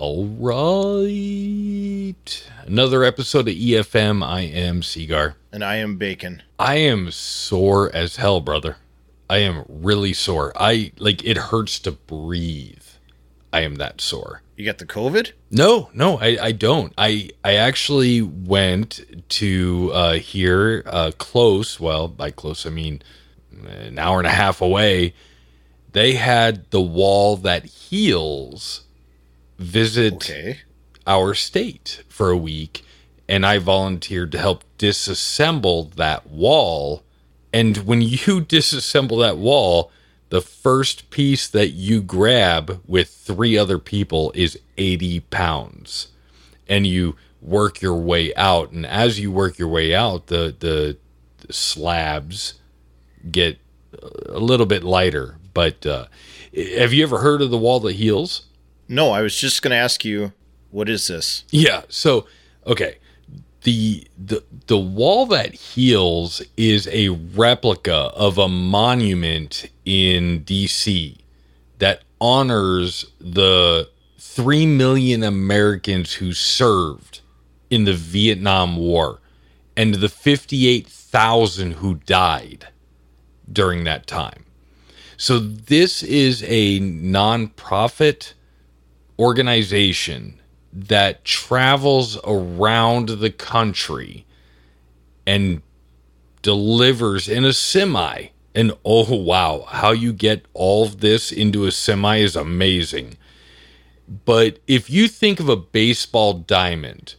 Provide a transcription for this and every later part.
All right. Another episode of EFM. I am Seagar. And I am Bacon. I am sore as hell, brother. I am really sore. I like it hurts to breathe. I am that sore. You got the COVID? No, no, I, I don't. I I actually went to uh, here uh, close. Well, by close I mean an hour and a half away. They had the wall that heals visit Okay. our state for a week, and I volunteered to help disassemble that wall. And when you disassemble that wall, the first piece that you grab with three other people is 80 pounds. And you work your way out. And as you work your way out, the, the, the slabs get a little bit lighter. But uh, have you ever heard of the wall that heals? No, I was just going to ask you, what is this? Yeah. So, okay, the the the wall that heals is a replica of a monument in D.C. that honors the three million Americans who served in the Vietnam War and the fifty-eight thousand who died during that time. So this is a nonprofit organization that travels around the country and delivers in a semi. And oh, wow, how you get all of this into a semi is amazing. But if you think of a baseball diamond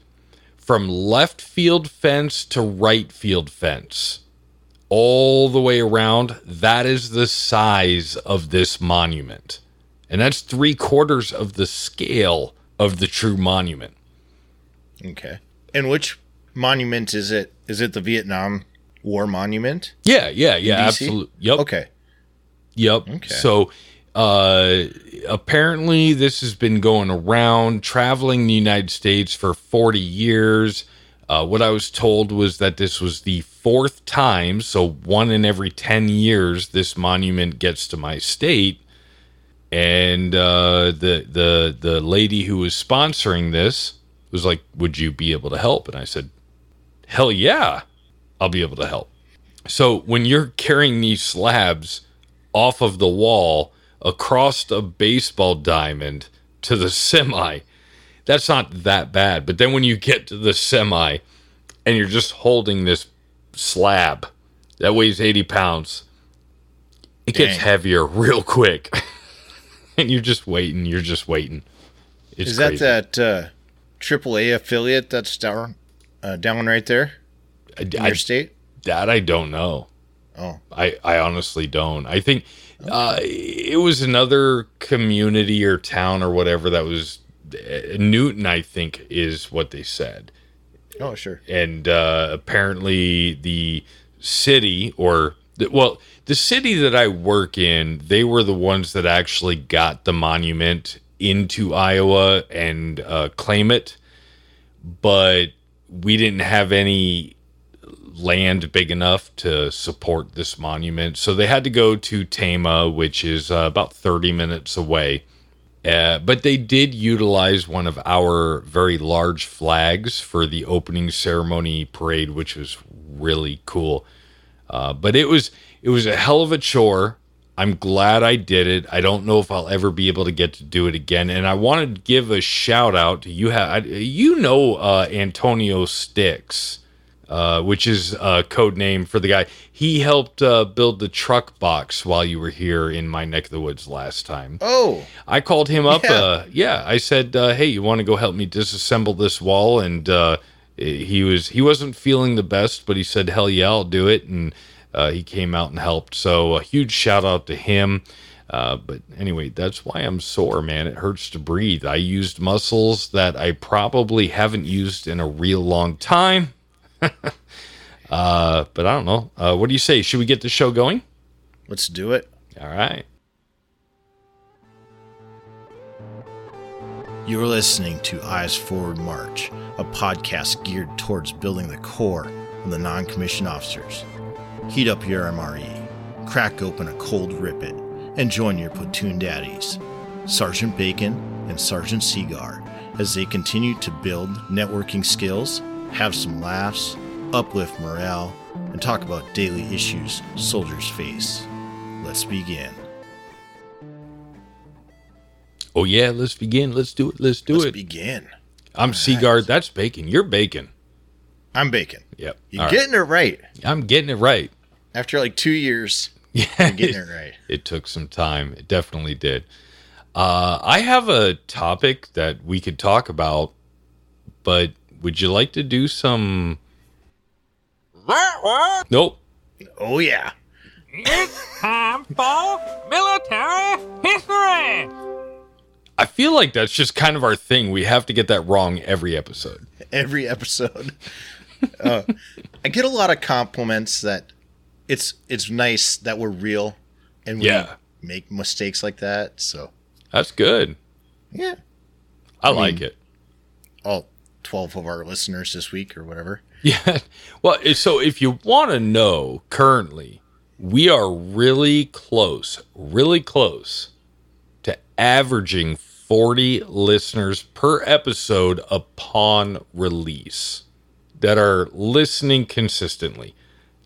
from left field fence to right field fence, all the way around, that is the size of this monument. And that's three quarters of the scale of the true monument. Okay. And which monument is it? Is it the Vietnam War Monument? Yeah, yeah, yeah, absolutely. Yep. Okay. Yep. Okay. So uh apparently this has been going around traveling the United States for 40 years. Uh, what I was told was that this was the fourth time, so one in every 10 years, this monument gets to my state. And uh, the the the lady who was sponsoring this was like, "Would you be able to help?" And I said, "Hell yeah, I'll be able to help." So when you're carrying these slabs off of the wall across a baseball diamond to the semi, that's not that bad. But then when you get to the semi and you're just holding this slab that weighs 80 pounds, it gets Dang. heavier real quick. and you're just waiting, you're just waiting. It's Is crazy. that that uh, AAA affiliate that's down uh, down right there I, in I- your state? that I don't know. Oh, I, I honestly don't. I think uh, it was another community or town or whatever that was uh, Newton. I think is what they said, oh, sure. and uh, apparently the city or the, well, the city that I work in, they were the ones that actually got the monument into Iowa and uh, claim it, but we didn't have any land big enough to support this monument. So they had to go to Tama, which is uh, about 30 minutes away. Uh, but they did utilize one of our very large flags for the opening ceremony parade, which was really cool. Uh, but it was it was a hell of a chore. I'm glad I did it. I don't know if I'll ever be able to get to do it again. And I want to give a shout out to you. Have you know uh, Antonio Sticks? uh, which is a code name for the guy. He helped uh, build the truck box while you were here in my neck of the woods last time. Oh, I called him up. Yeah. Uh, yeah, I said, uh, "Hey, you want to go help me disassemble this wall?" And uh, he was he wasn't feeling the best, but he said, "Hell yeah, I'll do it." And uh, he came out and helped. So a huge shout out to him. Uh, but anyway, that's why I'm sore, man. It hurts to breathe. I used muscles that I probably haven't used in a real long time. uh, but I don't know. Uh, what do you say? Should we get the show going? let's do it. All right. You're listening to Eyes Forward March, a podcast geared towards building the core of the non commissioned officers. Heat up your MRE, crack open a cold rip it, and join your platoon daddies, Sergeant Bacon and Sergeant Seagar, as they continue to build networking skills, have some laughs, uplift morale, and talk about daily issues soldiers face. Let's begin. Oh yeah, let's begin. Let's do it. Let's do Let's it. begin. I'm Seagard. That's bacon. You're bacon. I'm Bacon. Yep. You're All right. getting it right. I'm getting it right. After like two years, Yeah. you're getting it right. it took some time. It definitely did. Uh, I have a topic that we could talk about, but would you like to do some? Nope. Oh, yeah. It's time for military history. I feel like that's just kind of our thing. We have to get that wrong every episode. Every episode. Uh, I get a lot of compliments that it's it's nice that we're real and we Yeah. make mistakes like that. So, That's good. yeah. I like it. All 12 of our listeners this week or whatever. Yeah. Well, so if you want to know currently, we are really close, really close to averaging 40 listeners per episode upon release that are listening consistently.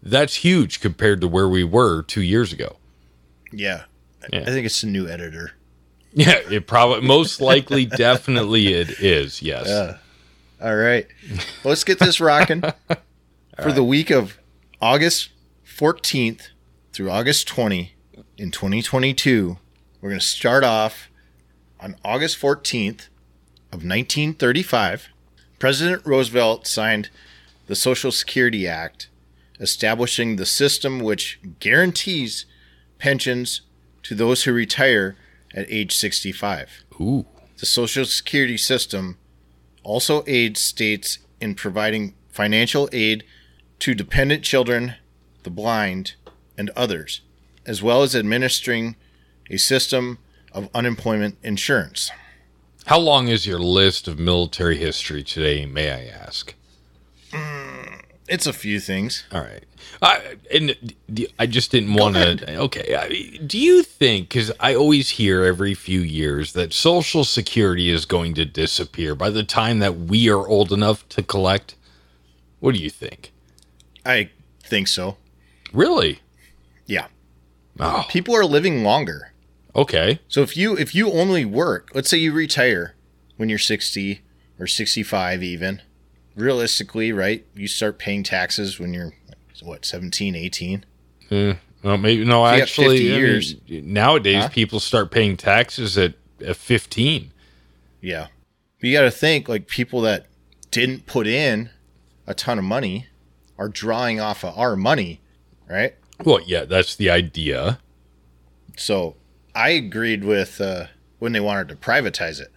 That's huge compared to where we were two years ago. Yeah. Yeah. I think it's a new editor. Yeah, it probably, most likely, definitely it is. Yes. Yeah. All right. Well, let's get this rocking. For the week of August 14th through August 20 in 2022, we're going to start off on August 14th of 1935. President Roosevelt signed the Social Security Act, establishing the system which guarantees pensions to those who retire at age 65. Ooh. The Social Security system also aids states in providing financial aid to dependent children, the blind, and others, as well as administering a system of unemployment insurance. How long is your list of military history today, may I ask? It's a few things. All right. I and I just didn't want to. Okay. I, do you think? Because I always hear every few years that Social Security is going to disappear by the time that we are old enough to collect. What do you think? I think so. Really? Yeah. Oh, People are living longer. okay. So if you if you only work, let's say you retire when you're 60 or 65 even, realistically, right? You start paying taxes when you're what, 17, 18? Uh, well, maybe no. Actually, 50 I mean, years. nowadays Huh? people start paying taxes at, at fifteen. Yeah. But you got to think like people that didn't put in a ton of money are drawing off of our money, right? Well, yeah, that's the idea. So I agreed with uh, when they wanted to privatize it.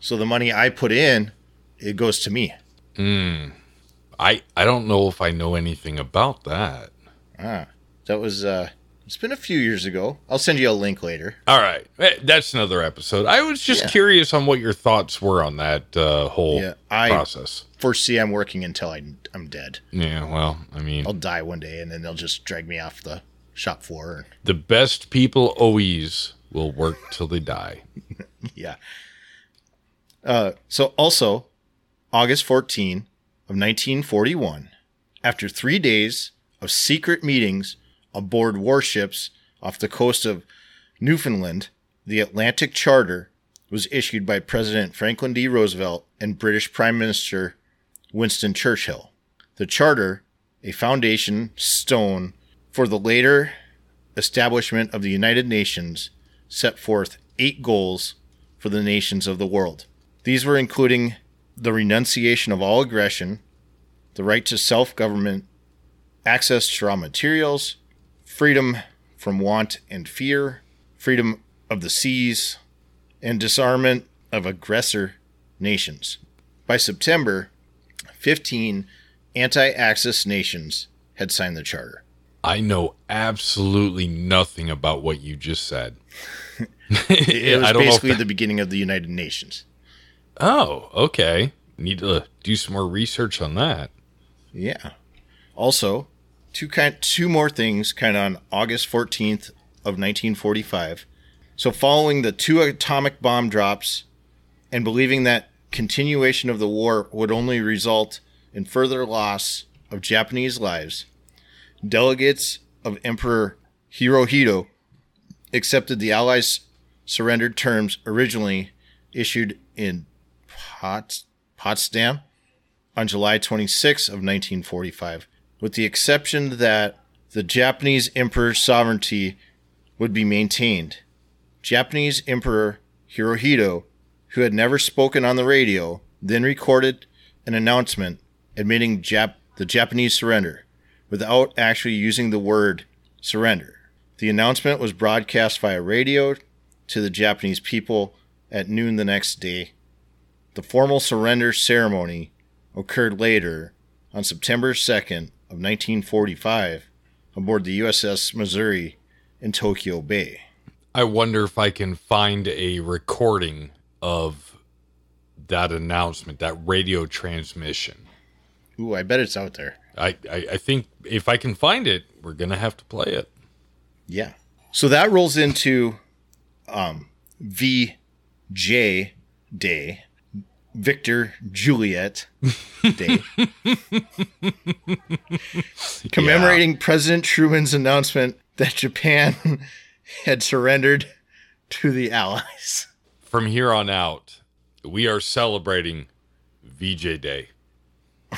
So the money I put in, it goes to me. I I don't know if I know anything about that. Ah, that was, uh, it's been a few years ago. I'll send you a link later. All right, Eh, that's another episode. I was just Yeah. curious on what your thoughts were on that uh, whole Yeah, I- process. Foresee I'm working until I, I'm dead. Yeah, well, I mean, I'll die one day and then they'll just drag me off the shop floor. And... the best people always will work till they die. yeah. Uh, so also, August 14 of 1941, after three days of secret meetings aboard warships off the coast of Newfoundland, the Atlantic Charter was issued by President Franklin D. Roosevelt and British Prime Minister Winston Churchill. The charter, a foundation stone for the later establishment of the United Nations, set forth eight goals for the nations of the world. These were including the renunciation of all aggression, the right to self government, access to raw materials, freedom from want and fear, freedom of the seas, and disarmament of aggressor nations. By September, 15 anti Axis nations had signed the charter. I know absolutely nothing about what you just said. It was I don't know. basically If the beginning of the United Nations. Oh, okay. Need to uh, do some more research on that. Yeah. Also, two kind two more things kind of on August 14th of 1945. So following the two atomic bomb drops and believing that continuation of the war would only result in further loss of Japanese lives, delegates of Emperor Hirohito accepted the Allies' surrendered terms originally issued in Pots- Potsdam on July 26 of 1945, with the exception that the Japanese emperor's sovereignty would be maintained. Japanese Emperor Hirohito, who had never spoken on the radio, then recorded an announcement admitting Jap- the Japanese surrender without actually using the word surrender. The announcement was broadcast via radio to the Japanese people at noon the next day. The formal surrender ceremony occurred later on September 2nd of 1945 aboard the USS Missouri in Tokyo Bay. I wonder if I can find a recording of that announcement, that radio transmission. Ooh, I bet it's out there. I, I, I think if I can find it, we're gonna have to play it. Yeah. So that rolls into um, VJ Day, Victor Juliet Day, commemorating President Truman's announcement that Japan had surrendered to the Allies. From here on out, we are celebrating VJ Day.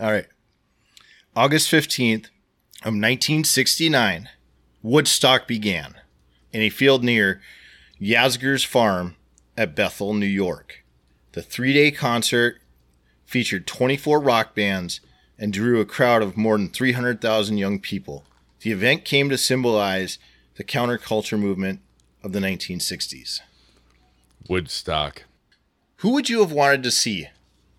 All right. August 15th of 1969, Woodstock began in a field near Yasgur's farm at Bethel, New York. The three day concert featured 24 rock bands and drew a crowd of more than 300,000 young people. The event came to symbolize the counterculture movement of the 1960s. Woodstock. Who would you have wanted to see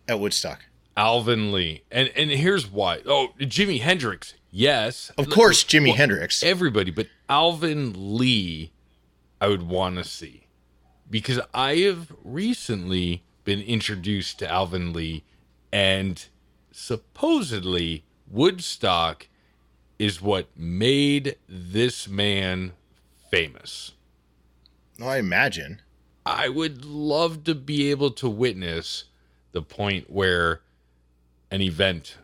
at Woodstock? Alvin Lee. And and here's why. Oh, Jimi Hendrix. Yes. Of course, Jimi Well, Hendrix. Everybody, but Alvin Lee I would want to see. Because I have recently been introduced to Alvin Lee and supposedly Woodstock is what made this man famous. Oh, I imagine. I would love to be able to witness the point where an event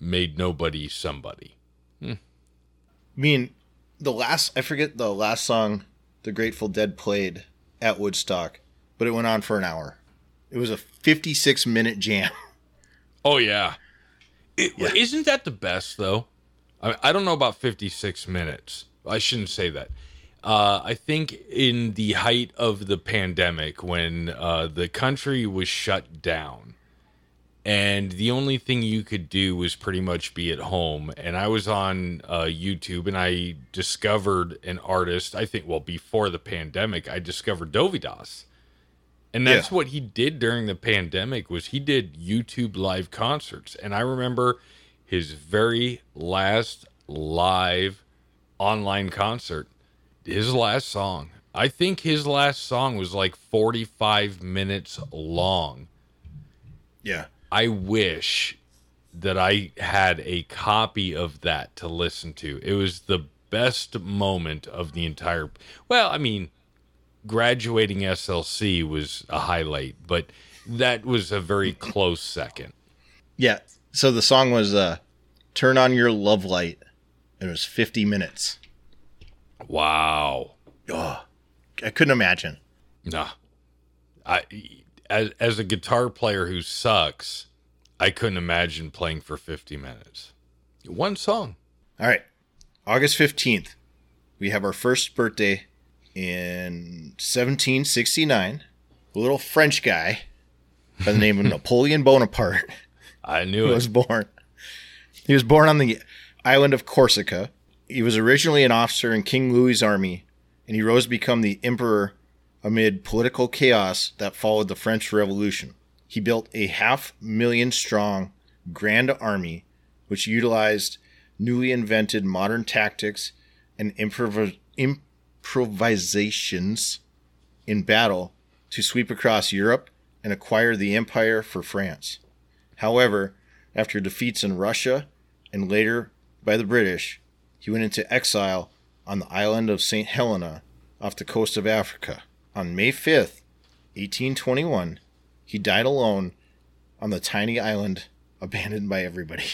made nobody somebody. Hmm. I mean, the last I forget the last song the Grateful Dead played at Woodstock, but it went on for an hour. It was a 56 minute jam. Oh yeah, it, Yeah. not that the best though? I, I don't know about fifty six minutes. I shouldn't say that. Uh, I think in the height of the pandemic, when uh, the country was shut down, and the only thing you could do was pretty much be at home. And I was on uh, YouTube, and I discovered an artist. I think well before the pandemic, I discovered Dovidas. And that's Yeah. what he did during the pandemic was he did YouTube live concerts. And I remember his very last live online concert, his last song. I think his last song was like 45 minutes long. Yeah. I wish that I had a copy of that to listen to. It was the best moment of the entire. Well, I mean, graduating SLC was a highlight, but that was a very close second. Yeah. So the song was uh, Turn on Your Love Light. And it was 50 minutes. Wow. Oh, I couldn't imagine. Nah. I as as a guitar player who sucks, I couldn't imagine playing for 50 minutes. One song. All right. August 15th, we have our first birthday in 1769. A little French guy by the name of Napoleon Bonaparte I knew it. was born. He was born on the island of Corsica. He was originally an officer in King Louis's army, and he rose to become the emperor amid political chaos that followed the French Revolution. He built a half million strong grand army, which utilized newly invented modern tactics and improv- improvisations in battle to sweep across Europe and acquire the empire for France. However, after defeats in Russia and later by the British, he went into exile on the island of St. Helena off the coast of Africa. On May 5th, 1821, he died alone on the tiny island abandoned by everybody.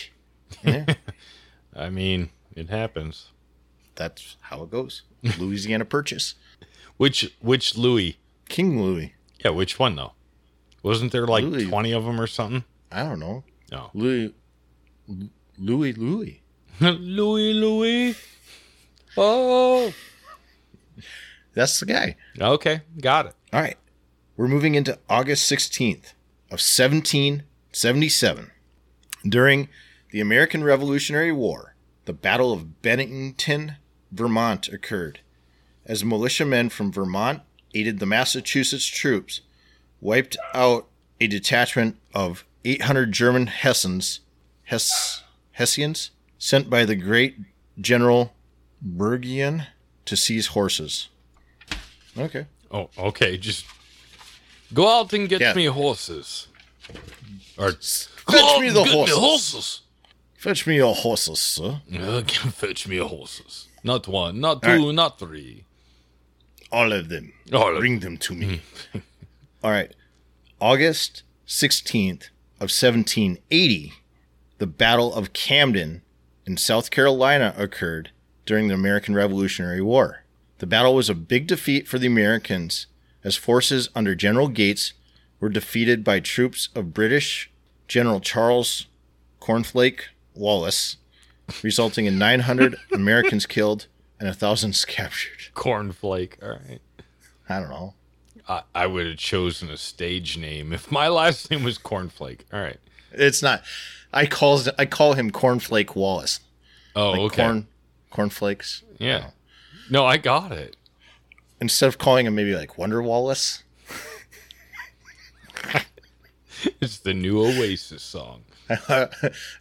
Yeah, I mean, it happens. that's how it goes. Louisiana Purchase. Which which Louis? King Louis. Yeah, which one though? Wasn't there like Louis. twenty of them or something? I don't know. No. Louis. Louis Louis. Louis Louis. Oh. That's the guy. Okay, got it. All right. We're moving into August 16th of 1777. During the American Revolutionary War, the Battle of Bennington, Vermont occurred as militiamen from Vermont aided the Massachusetts troops, wiped out a detachment of 800 German Hessians, Hess, Hessians sent by the great General Burgoyne to seize horses. Okay. Oh, okay. Just go out and get Yeah. me horses. Or Fetch me the horses. horses. Fetch me your horses, sir. Uh, fetch me horses. Not one, not two, right. not three. All of them. All of Bring them to me. All right. August 16th of 1780, the Battle of Camden in South Carolina occurred during the American Revolutionary War. The battle was a big defeat for the Americans as forces under General Gates were defeated by troops of British General Charles Cornflake Wallace, resulting in 900 Americans killed and a thousand captured. Cornflake. All right. I don't know. I, I would have chosen a stage name if my last name was Cornflake. All right. It's not. I calls I call him Cornflake Wallace. Oh, Like okay. corn cornflakes. Yeah. No, I got it. Instead of calling him maybe like Wonder Wallace. It's the new Oasis song. I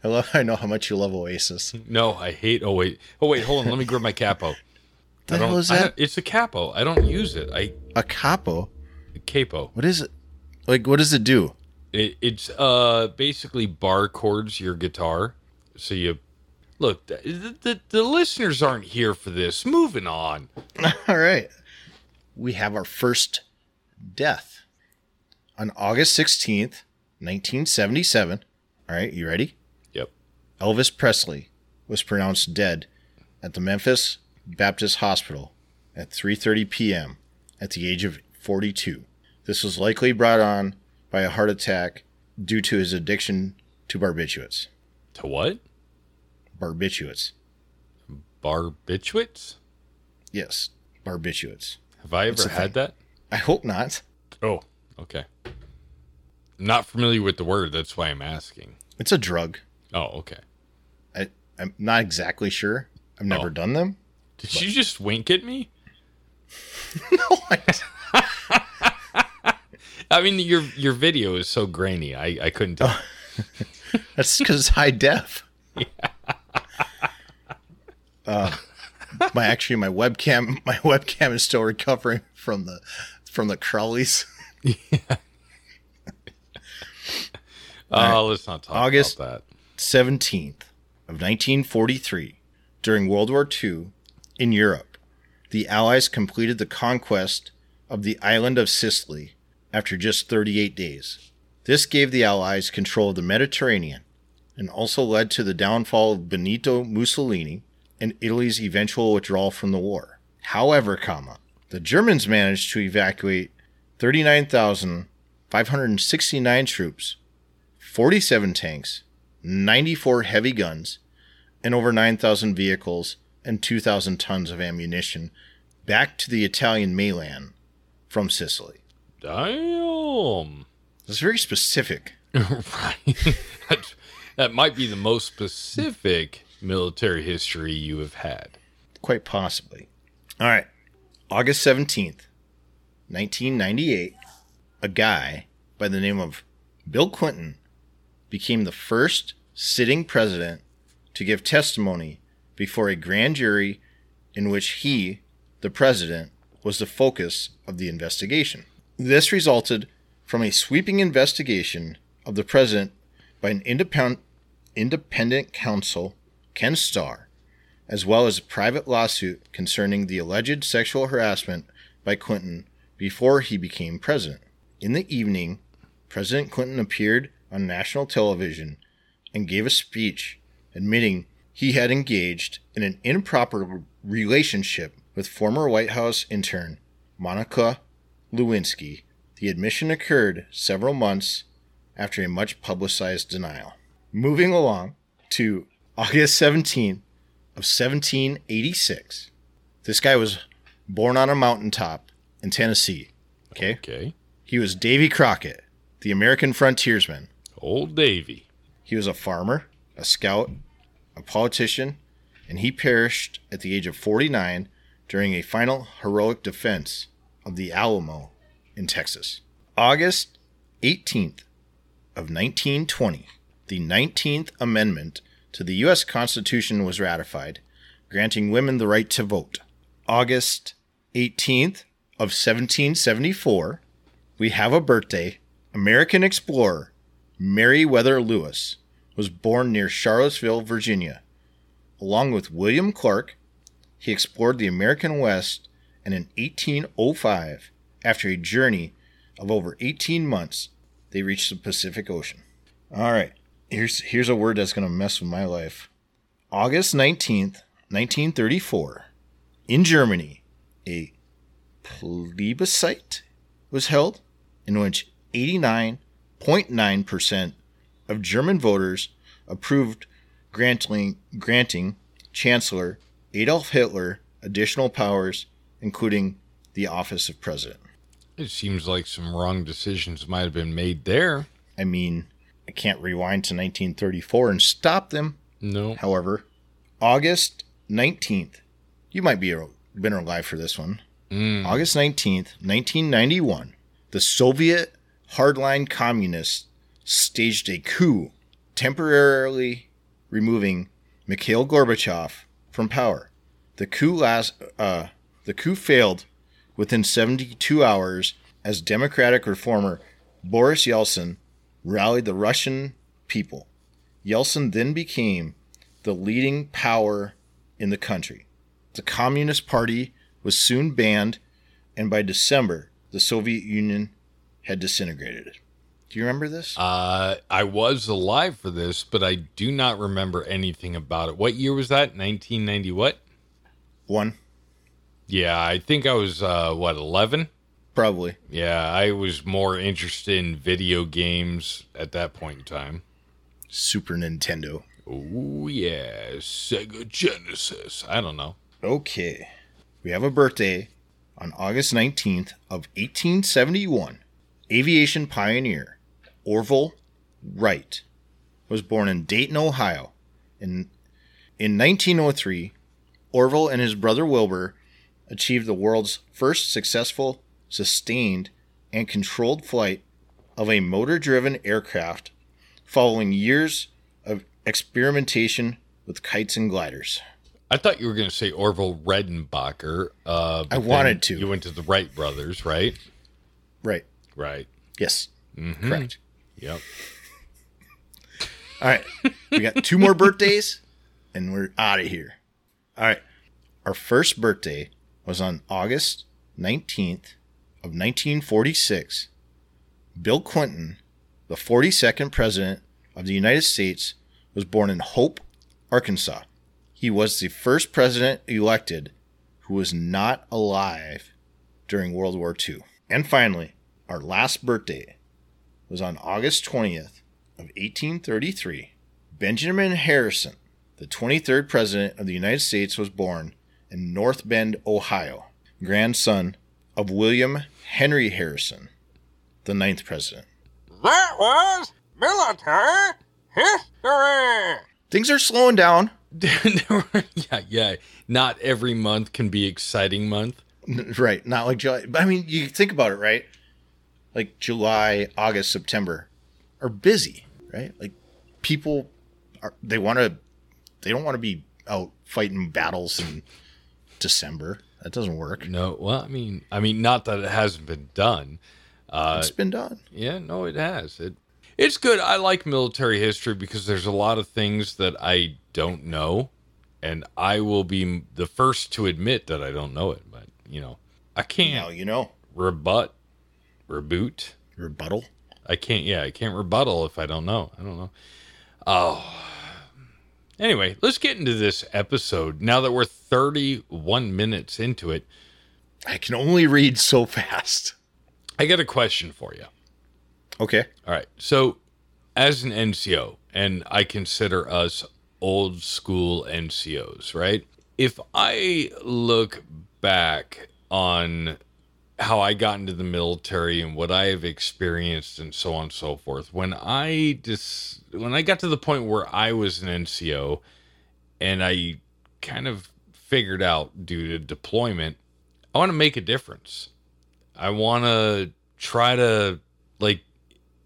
love I know how much you love Oasis. No, I hate. Oh wait. Oh wait. Hold on. Let me grab my capo. The hell is that? it's a capo. I don't use it. I A capo? capo. What is it? Like what does it do? It, it's uh basically bar chords your guitar. So you look. The, the the listeners aren't here for this. Moving on. All right. We have our first death. On August 16th, 1977. All right, you ready? Yep. Elvis Presley was pronounced dead at the Memphis Baptist Hospital at 3:30 p.m. at the age of 42. This was likely brought on by a heart attack due to his addiction to barbiturates. To what? Barbiturates. Barbiturates? Yes, barbiturates. Have I ever had thing. that? I hope not. Oh, okay. Not familiar with the word. That's why I'm asking. It's a drug. Oh, okay. I, I'm not exactly sure. I've never Oh. done them. Did you just wink at me? no, I, I mean, your your video is so grainy. I I couldn't tell. that's because it's high def. Uh, my actually my webcam my webcam is still recovering from the from the crawlies. Oh, let's not talk August- about that. 17th of 1943 during World War II in Europe the allies completed the conquest of the island of Sicily after just 38 days this gave the allies control of the Mediterranean and also led to the downfall of Benito Mussolini and Italy's eventual withdrawal from the war however comma the Germans managed to evacuate 39,569 troops 47 tanks 94 heavy guns, and over 9,000 vehicles and 2,000 tons of ammunition back to the Italian mainland from Sicily. Damn. It's very specific. right. that, that might be the most specific military history you have had. Quite possibly. All right. August 17th, 1998, a guy by the name of Bill Clinton became the first sitting president to give testimony before a grand jury in which he, the president, was the focus of the investigation. This resulted from a sweeping investigation of the president by an independent, independent counsel, Ken Starr, as well as a private lawsuit concerning the alleged sexual harassment by Clinton before he became president. In the evening, President Clinton appeared on national television and gave a speech admitting he had engaged in an improper relationship with former White House intern Monica Lewinsky. The admission occurred several months after a much publicized denial. Moving along to August 17th of 1786. This guy was born on a mountaintop in Tennessee. Okay. Okay. He was Davy Crockett, the American frontiersman. Old Davy. He was a farmer, a scout, a politician, and he perished at the age of 49 during a final heroic defense of the Alamo in Texas. August 18th of 1920, the 19th Amendment to the U.S. Constitution was ratified, granting women the right to vote. August 18th of 1774, we have a birthday. American explorer Meriwether Lewis was born near Charlottesville, Virginia. Along with William Clark, he explored the American West, and in 1805, after a journey of over 18 months, they reached the Pacific Ocean. All right, here's here's a word that's going to mess with my life. August 19th, 1934, in Germany, a plebiscite was held in which 89.9% of German voters approved granting, granting Chancellor Adolf Hitler additional powers, including the office of president. It seems like some wrong decisions might have been made there. I mean, I can't rewind to 1934 and stop them. No. However, August 19th, you might be been alive for this one. Mm. August 19th, 1991, the Soviet hardline communists staged a coup, temporarily removing Mikhail Gorbachev from power. The coup last, uh, the coup failed within 72 hours as democratic reformer Boris Yeltsin rallied the Russian people. Yeltsin then became the leading power in the country. The Communist Party was soon banned, and by December, the Soviet Union had disintegrated. Do you remember this? Uh, I was alive for this, but I do not remember anything about it. What year was that? 1990 what? One, Yeah, I think I was, uh, what, 11? Probably. Yeah, I was more interested in video games at that point in time. Super Nintendo. Oh, yeah, Sega Genesis. I don't know. Okay. We have a birthday on August 19th of 1871. Aviation pioneer Orville Wright was born in Dayton, Ohio. In, in 1903, Orville and his brother Wilbur achieved the world's first successful, sustained, and controlled flight of a motor driven aircraft following years of experimentation with kites and gliders. I thought you were going to say Orville Redenbacher. Uh, I wanted to. You went to the Wright brothers, right? Right. Right. Yes. Mhm. Correct. Yep. All right. We got two more birthdays and we're out of here. All right. Our first birthday was on August 19th of 1946. Bill Clinton, the 42nd president of the United States, was born in Hope, Arkansas. He was the first president elected who was not alive during World War II. And finally, our last birthday was on August 20th of 1833. Benjamin Harrison, the 23rd president of the United States, was born in North Bend, Ohio, grandson of William Henry Harrison, the ninth president. That was military history. Things are slowing down. yeah, yeah. Not every month can be exciting month. Right, not like July. But I mean, you think about it, right? Like July, August, September are busy, right? Like people are they want to they don't want to be out fighting battles in December. That doesn't work. No, well, I mean, I mean, not that it hasn't been done. Uh, It's been done. yeah, no, it has. It, it's good. I like military history because there's a lot of things that I don't know, and I will be the first to admit that I don't know it. But you know, I can't. Now you know. rebut, reboot. Rebuttal. I can't. Yeah, I can't rebuttal if I don't know. I don't know. Oh. Anyway, let's get into this episode. Now that we're 31 minutes into it, I can only read so fast. I got a question for you. Okay. All right. So, as an NCO, and I consider us old school NCOs, right? If I look back on how I got into the military and what I have experienced and so on and so forth, when I just when I got to the point where I was an NCO and I kind of figured out due to deployment, I want to make a difference. I want to try to like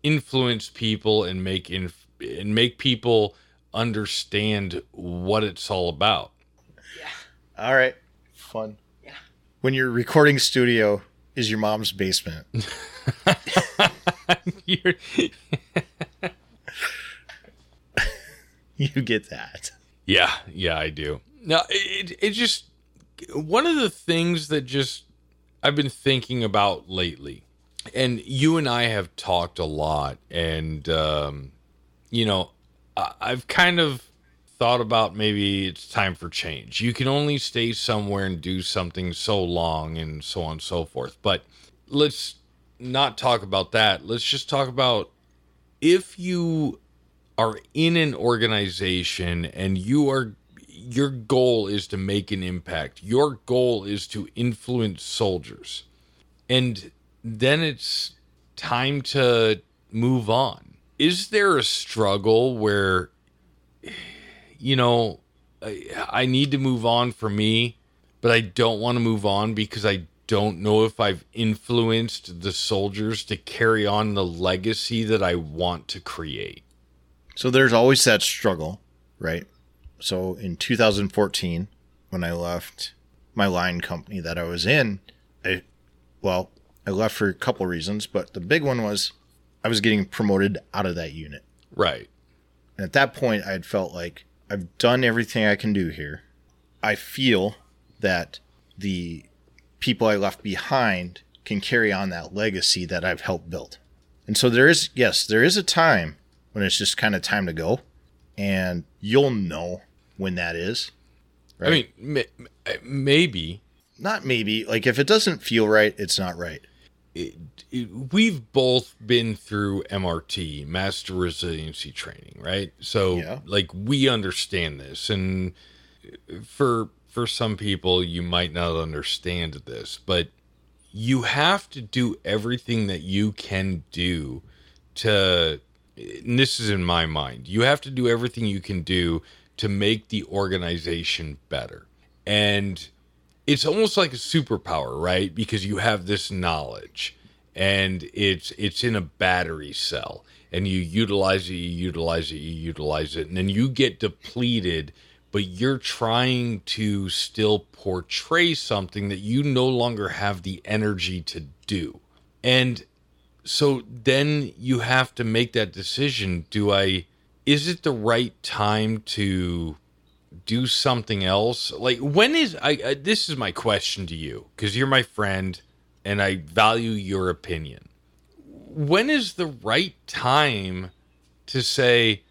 influence people and make inf- and make people understand what it's all about. Yeah. All right. Fun. Yeah. When your recording studio is your mom's basement. You get that. yeah, yeah, I do. No, it it just one of the things that just I've been thinking about lately, and you and I have talked a lot, and um, you know, I, I've kind of thought about maybe it's time for change. You can only stay somewhere and do something so long, and so on and so forth. But let's not talk about that. Let's just talk about if you are in an organization and you are your goal is to make an impact. Your goal is to influence soldiers. And then it's time to move on. Is there a struggle where you know I, I need to move on for me, but I don't want to move on because I don't know if I've influenced the soldiers to carry on the legacy that I want to create. So there's always that struggle, right? So in 2014, when I left my line company that I was in, I, well, I left for a couple reasons, but the big one was I was getting promoted out of that unit. Right. And at that point, I had felt like I've done everything I can do here. I feel that the people I left behind can carry on that legacy that I've helped build. And so there is, yes, there is a time when it's just kind of time to go. And you'll know when that is. I mean, ma- ma- maybe Not maybe, like if it doesn't feel right, it's not right. It, it, we've both been through MRT, Master Resiliency Training, right? So, Yeah. like, we understand this, and for for some people, you might not understand this, but you have to do everything that you can do to. And this is in my mind. You have to do everything you can do to make the organization better, and it's almost like a superpower, right? Because you have this knowledge and it's it's in a battery cell and you utilize it, you utilize it, you utilize it, and then you get depleted, but you're trying to still portray something that you no longer have the energy to do. And so then you have to make that decision. Do I is it the right time to do something else? Like when is i, I this is my question to you because you're my friend and i value your opinion. When is the right time to say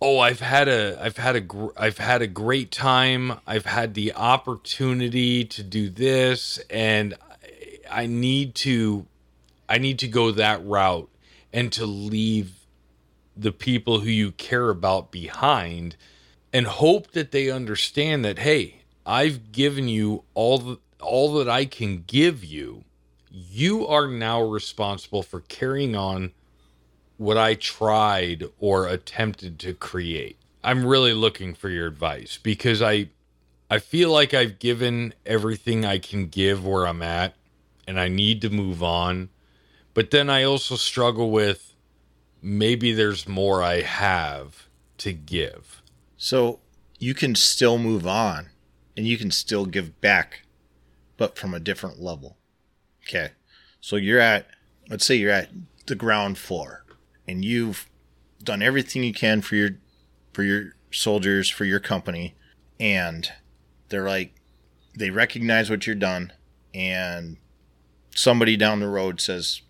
oh i've had a i've had a gr- i've had a great time. I've had the opportunity to do this and I- i need to i need to go that route and to leave the people who you care about behind and hope that they understand that hey i've given you all the, all that i can give you. You are now responsible for carrying on what i tried or attempted to create. I'm really looking for your advice because i i feel like i've given everything i can give where i'm at and i need to move on. But then i also struggle with maybe there's more i have to give So you can still move on and you can still give back, but from a different level. Okay. So you're at, let's say you're at the ground floor and you've done everything you can for your, for your soldiers, for your company. And they're like, they recognize what you're done and somebody down the road says,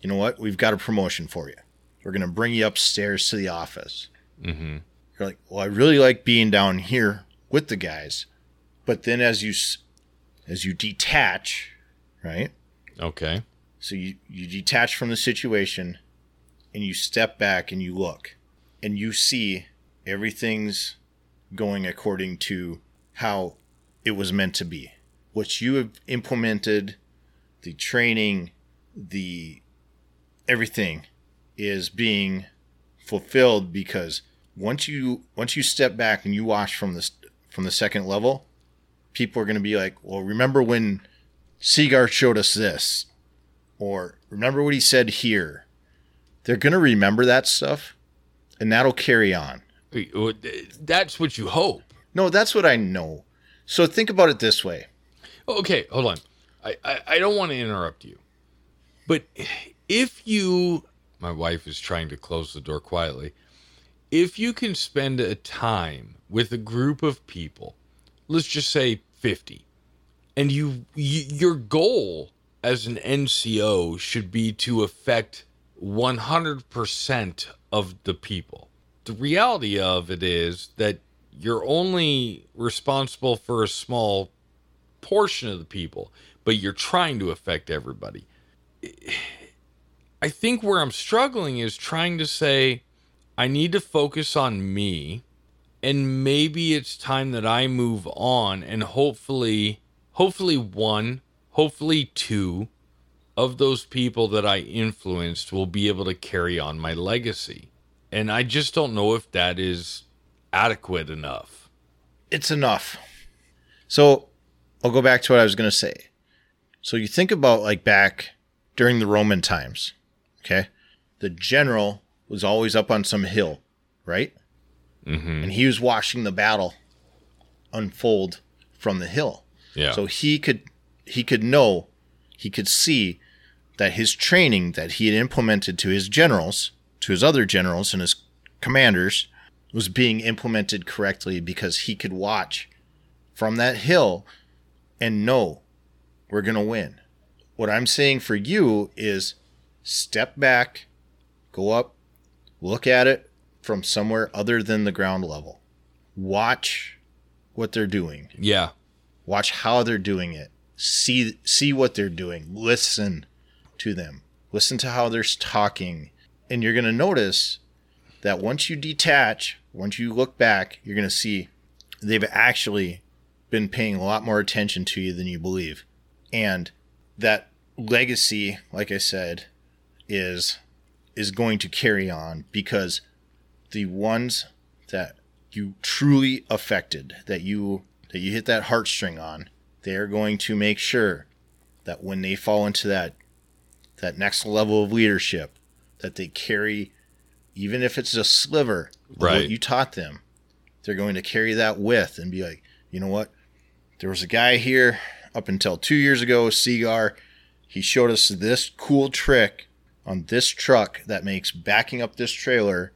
"You know what? We've got a promotion for you. We're going to bring you upstairs to the office." Mm-hmm. You're like, "Well, I really like being down here with the guys." But then as you as you detach, right? Okay. So you, you detach from the situation and you step back and you look and you see everything's going according to how it was meant to be. What you have implemented, the training, the everything is being fulfilled because once you once you step back and you watch from this from the second level, people are going to be like, "Well, remember when Seagar showed us this?" or remember what he said here. They're going to remember that stuff and that'll carry on. Uh, That's what you hope. No, that's what I know. So think about it this way. Okay, hold on. I, I, I don't want to interrupt you. But if you, my wife is trying to close the door quietly. If you can spend a time with a group of people, let's just say 50, and you, you your goal as an NCO should be to affect 100% of the people. The reality of it is that you're only responsible for a small portion of the people, but you're trying to affect everybody. I think where I'm struggling is trying to say, I need to focus on me, and maybe it's time that I move on, and hopefully, hopefully, one, hopefully, two of those people that I influenced will be able to carry on my legacy. And I just don't know if that is adequate enough. It's enough. So I'll go back to what I was going to say. So you think about like back during the Roman times, okay? The general was always up on some hill, right? Mm-hmm. And he was watching the battle unfold from the hill. Yeah. So he could he could know, he could see that his training that he had implemented to his generals, to his other generals and his commanders was being implemented correctly because he could watch from that hill and know we're going to win. What I'm saying for you is step back, go up, look at it from somewhere other than the ground level. Watch what they're doing. yeah. Watch how they're doing it. See see what they're doing. Listen to them. Listen to how they're talking. And you're going to notice that once you detach, once you look back, you're going to see they've actually been paying a lot more attention to you than you believe. And that legacy, like I said, is is going to carry on because the ones that you truly affected, that you that you hit that heartstring on, they're going to make sure that when they fall into that that next level of leadership, that they carry, even if it's a sliver of Right. what you taught them, they're going to carry that with and be like, you know what? There was a guy here up until two years ago, Seagar. He showed us this cool trick on this truck that makes backing up this trailer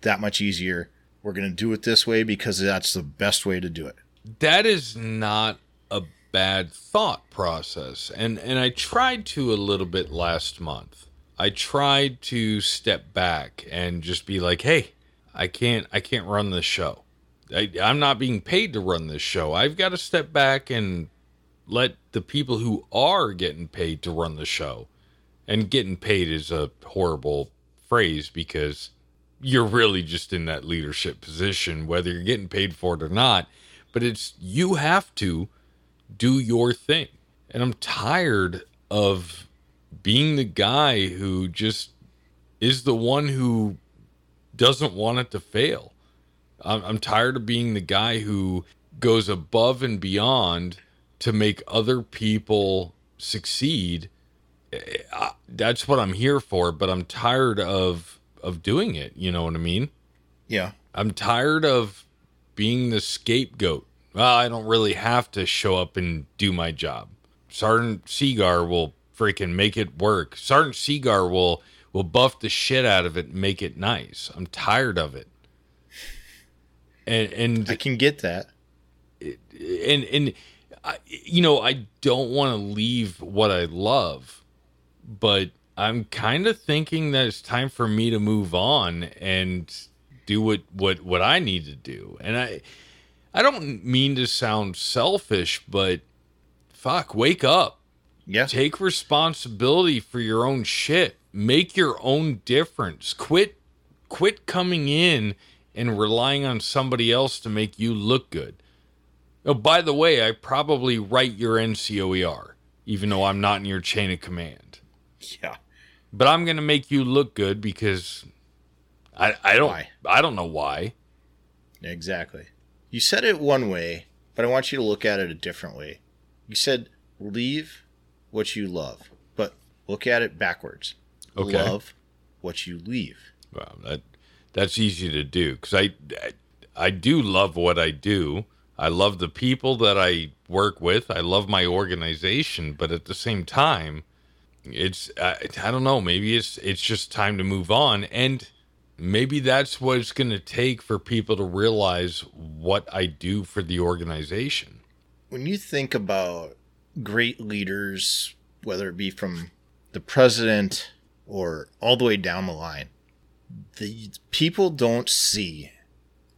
that much easier. We're going to do it this way because that's the best way to do it. that is not a bad thought process and and i tried to a little bit last month i tried to step back and just be like hey i can't i can't run this show I, i'm not being paid to run this show i've got to step back and let the people who are getting paid to run the show and getting paid is a horrible phrase because you're really just in that leadership position whether you're getting paid for it or not. But it's you have to do your thing. And i'm tired of being the guy who just is the one who doesn't want it to fail. I'm, I'm tired of being the guy who goes above and beyond to make other people succeed I- that's what i'm here for but i'm tired of of doing it you know what i mean Yeah. I'm tired of being the scapegoat. Well, I don't really have to show up and do my job. Sergeant Seagar will freaking make it work. Sergeant Seagar will will buff the shit out of it and make it nice. I'm tired of it. And and I can get that. and and I, you know, I don't want to leave what I love, but I'm kind of thinking that it's time for me to move on and do what what what I need to do. And I I don't mean to sound selfish, but fuck, wake up. Yeah. Take responsibility for your own shit. Make your own difference. Quit quit coming in and relying on somebody else to make you look good. Oh, by the way, I probably write your NCOER, even though I'm not in your chain of command. Yeah. But I'm gonna make you look good because I I don't Why? I don't know why. Exactly. You said it one way, but I want you to look at it a different way. You said leave what you love, but look at it backwards. Okay. Love what you leave. Well, that that's easy to do because I, I I do love what I do. I love the people that I work with. I love my organization, but at the same time, it's I, I don't know. Maybe it's it's just time to move on, and maybe that's what it's going to take for people to realize what I do for the organization. When you think about great leaders, whether it be from the president or all the way down the line, the people don't see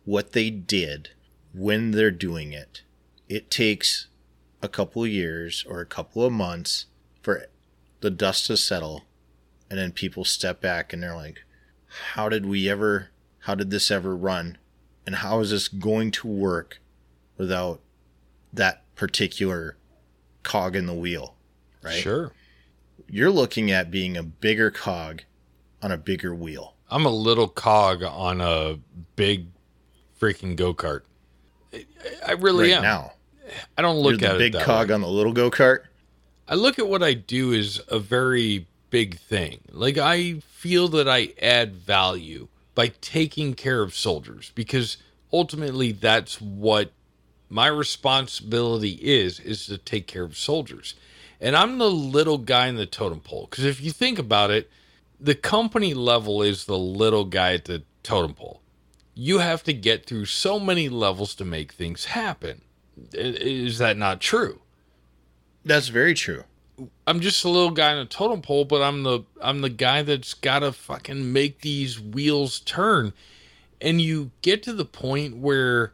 what they did when they're doing it. It takes a couple of years or a couple of months for the dust to settle and then people step back and they're like how did we ever how did this ever run? And how is this going to work without that particular cog in the wheel? Right? Sure, you're looking at being a bigger cog on a bigger wheel. I'm a little cog on a big freaking go kart. I- really right am. now. I don't you're look the at big it that cog way. on the little go-kart I look at what I do as a very big thing. Like I feel that I add value by taking care of soldiers because ultimately that's what my responsibility is is to take care of soldiers. And I'm the little guy in the totem pole because if you think about it, the company level is the little guy at the totem pole. You have to get through so many levels to make things happen. Is that not true? That's very true I'm just a little guy in a totem pole, but I'm the I'm the guy that's gotta fucking make these wheels turn. And you get to the point where,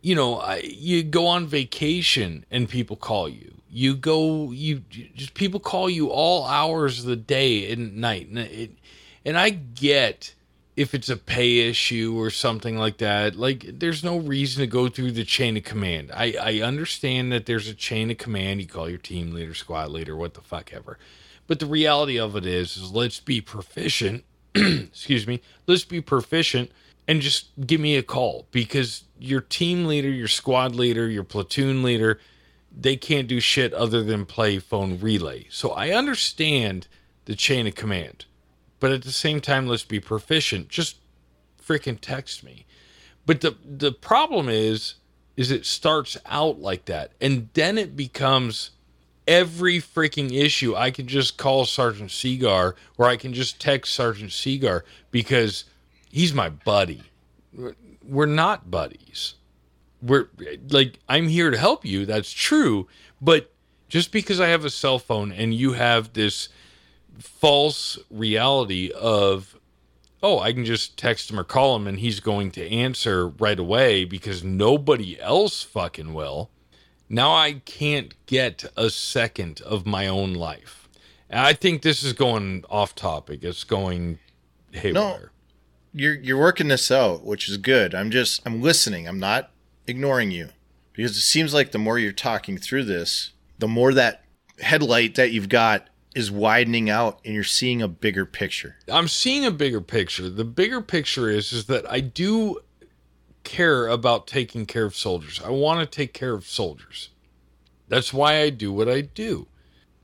you know, I, you go on vacation and people call you. You go, you just people call you all hours of the day and night, and it, and I get if it's a pay issue or something like that, like there's no reason to go through the chain of command. I, I understand that there's a chain of command. You call your team leader, squad leader, what the fuck ever. But the reality of it is, is let's be proficient. excuse me. Let's be proficient and just give me a call because your team leader, your squad leader, your platoon leader, they can't do shit other than play phone relay. So I understand the chain of command. But at the same time, let's be proficient. Just freaking text me. But the the problem is is it starts out like that and then it becomes every freaking issue I can just call Sergeant Seagar or I can just text Sergeant Seagar because he's my buddy. We're not buddies. We're like I'm here to help you, that's true, but just because I have a cell phone and you have this false reality of oh i can just text him or call him and he's going to answer right away because nobody else fucking will now i can't get a second of my own life and i think this is going off topic it's going haywire No, you're you're working this out, which is good. I'm just I'm listening. I'm not ignoring you because it seems like the more you're talking through this, the more that headlight that you've got is widening out and you're seeing a bigger picture. I'm seeing a bigger picture. The bigger picture is is that I do care about taking care of soldiers. I want to take care of soldiers. That's why I do what I do.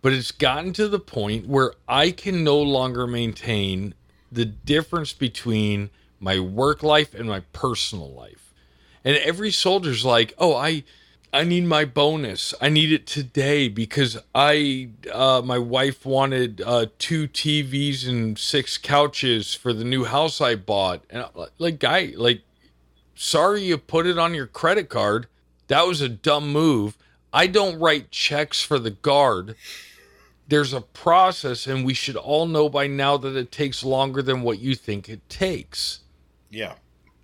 But it's gotten to the point where I can no longer maintain the difference between my work life and my personal life. And every soldier's like, "Oh, I I need my bonus. I need it today because I uh, my wife wanted uh, two TVs and six couches for the new house I bought." And like, like, guy, like, sorry you put it on your credit card. That was a dumb move. I don't write checks for the guard. There's a process, and we should all know by now that it takes longer than what you think it takes. Yeah.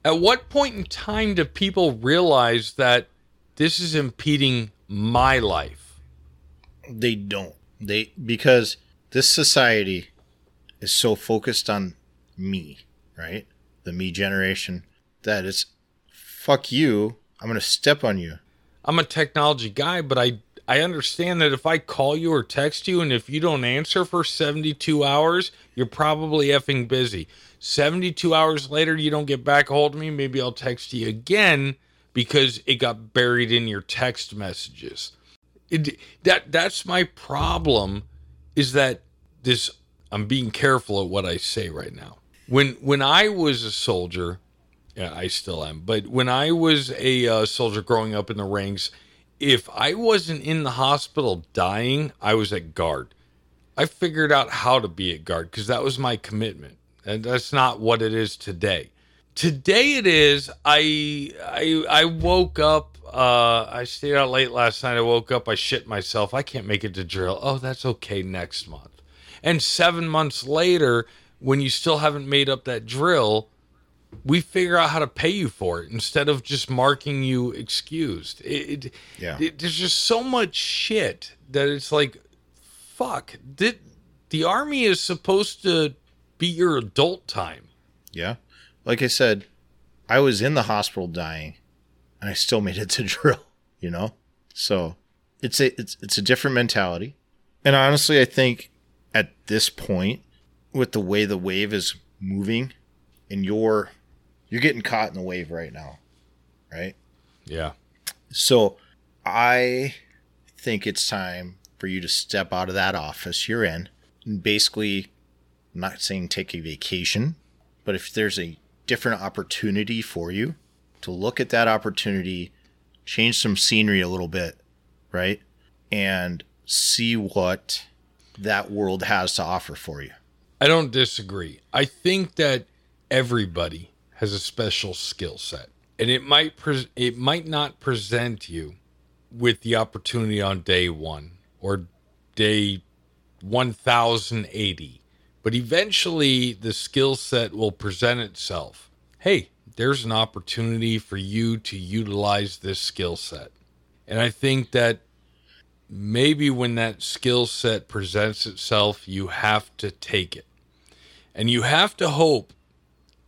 At what point in time do people realize that this is impeding my life? They don't. They because this society is so focused on me, right? The me generation that it's fuck you. I'm gonna step on you. I'm a technology guy, but I I understand that if I call you or text you and if you don't answer for 72 hours, you're probably effing busy. 72 hours later you don't get back a hold of me, maybe I'll text you again because it got buried in your text messages. It, that that's my problem is that this I'm being careful at what I say right now. When when I was a soldier, yeah, I still am. But when I was a uh, soldier growing up in the ranks, if I wasn't in the hospital dying, I was at guard. I figured out how to be at guard because that was my commitment, and that's not what it is today. Today it is. I I I woke up. Uh, I stayed out late last night. I woke up. I shit myself. I can't make it to drill. Oh, that's okay. Next month. And seven months later, when you still haven't made up that drill, we figure out how to pay you for it instead of just marking you excused. It, it- Yeah. it- there's just so much shit that it's like, fuck. Did, the army is supposed to be your adult time. Yeah. Like I said, I was in the hospital dying and I still made it to drill, you know? So it's a it's it's a different mentality. And honestly, I think at this point, with the way the wave is moving, and you're you're getting caught in the wave right now. Right? Yeah. So I think it's time for you to step out of that office you're in and basically I'm not saying take a vacation, but if there's a different opportunity for you to look at that opportunity, change some scenery a little bit, right? And see what that world has to offer for you. I don't disagree. I think that everybody has a special skill set, and it might pres it might not present you with the opportunity on day one or day one thousand eighty, but eventually the skill set will present itself. Hey, there's an opportunity for you to utilize this skill set, and I think that maybe when that skill set presents itself, you have to take it. And you have to hope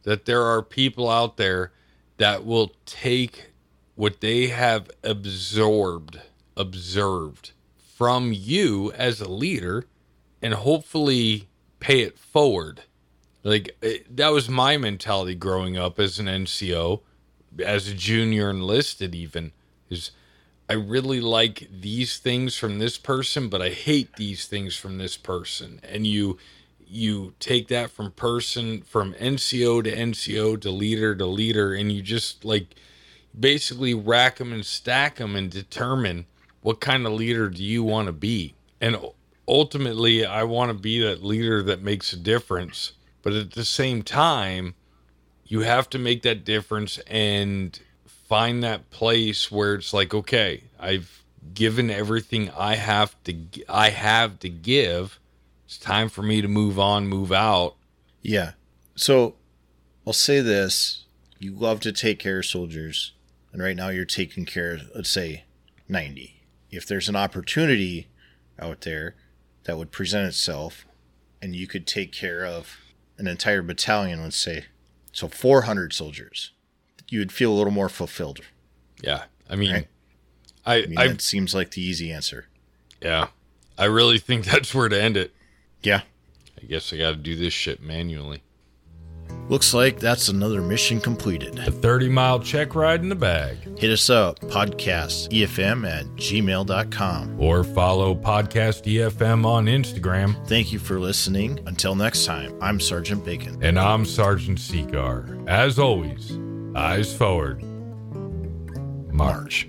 that there are people out there that will take what they have absorbed, observed from you as a leader and hopefully pay it forward. Like it, that was my mentality growing up as an NCO, as a junior enlisted even is I really like these things from this person, but I hate these things from this person. And you you take that from person from NCO to NCO to leader to leader and you just like basically rack them and stack them and determine what kind of leader do you want to be. And ultimately I want to be that leader that makes a difference, but at the same time you have to make that difference and find that place where it's like okay i've given everything i have to i have to give it's time for me to move on move out Yeah. So I'll say this. You love to take care of soldiers, and right now you're taking care of, let's say, 90. If there's an opportunity out there that would present itself, and you could take care of an entire battalion, let's say, so 400 soldiers, you would feel a little more fulfilled. yeah i mean Right. i I mean, i that seems like the easy answer. yeah i really think that's where to end it Yeah. i guess i gotta do this shit manually Looks like that's another mission completed. a 30 mile check ride in the bag Hit us up, podcast efm at gmail.com. or follow podcast efm on instagram Thank you for listening. Until next time, I'm Sergeant Bacon. and i'm sergeant seagar as always eyes forward march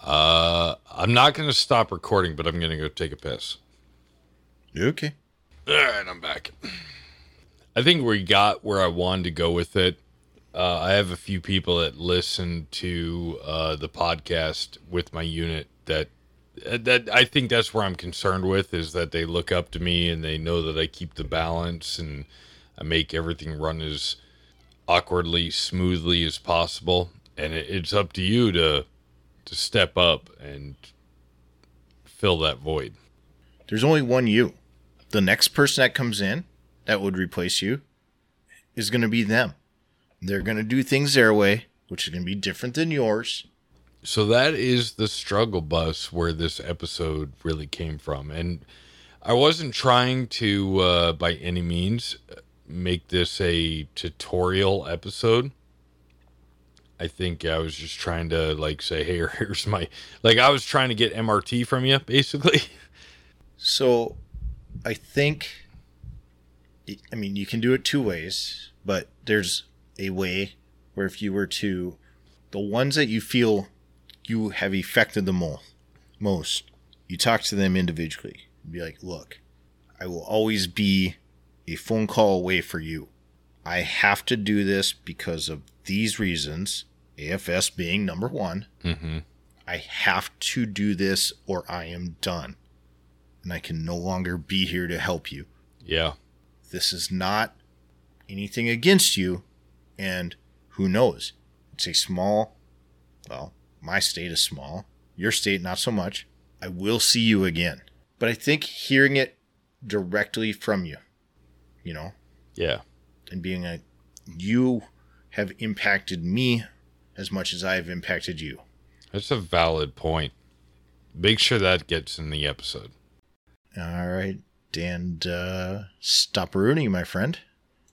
uh i'm not gonna stop recording but i'm gonna go take a piss Okay. all right i'm back i think we got where i wanted to go with it uh, I have a few people that listen to uh, the podcast with my unit that that I think that's where I'm concerned with is that they look up to me and they know that I keep the balance and I make everything run as awkwardly smoothly as possible. And it, it's up to you to to step up and fill that void. There's only one you. The next person that comes in that would replace you is going to be them. They're going to do things their way, which is going to be different than yours. So that is the struggle bus where this episode really came from. And I wasn't trying to, uh, by any means, make this a tutorial episode. I think I was just trying to like say, hey, here's my like I was trying to get MRT from you, basically. So I think, I mean, you can do it two ways, but there's a way where if you were to, the ones that you feel you have affected the most, most, you talk to them individually. Be like, look, I will always be a phone call away for you. I have to do this because of these reasons, AFS being number one. Mm-hmm. I have to do this or I am done. And I can no longer be here to help you. Yeah. This is not anything against you. And who knows? It's a small, well, my state is small. Your state, not so much. I will see you again. But I think hearing it directly from you, you know, Yeah. and being a, you have impacted me as much as I have impacted you. That's a valid point. Make sure that gets in the episode. All right. And uh, stop ruining, my friend.